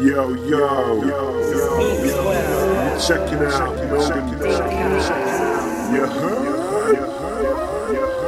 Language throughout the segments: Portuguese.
Yo, yo, yo, yo, yo. Check it out. Check it out. You heard? You heard? You heard?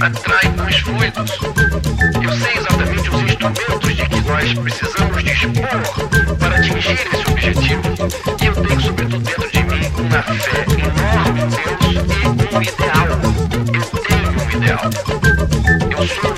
Atrai bons fluidos. Eu sei exatamente os instrumentos de que nós precisamos dispor para atingir esse objetivo. E eu tenho, sobretudo dentro de mim, uma fé enorme em Deus e um ideal. Eu tenho um ideal. Eu sou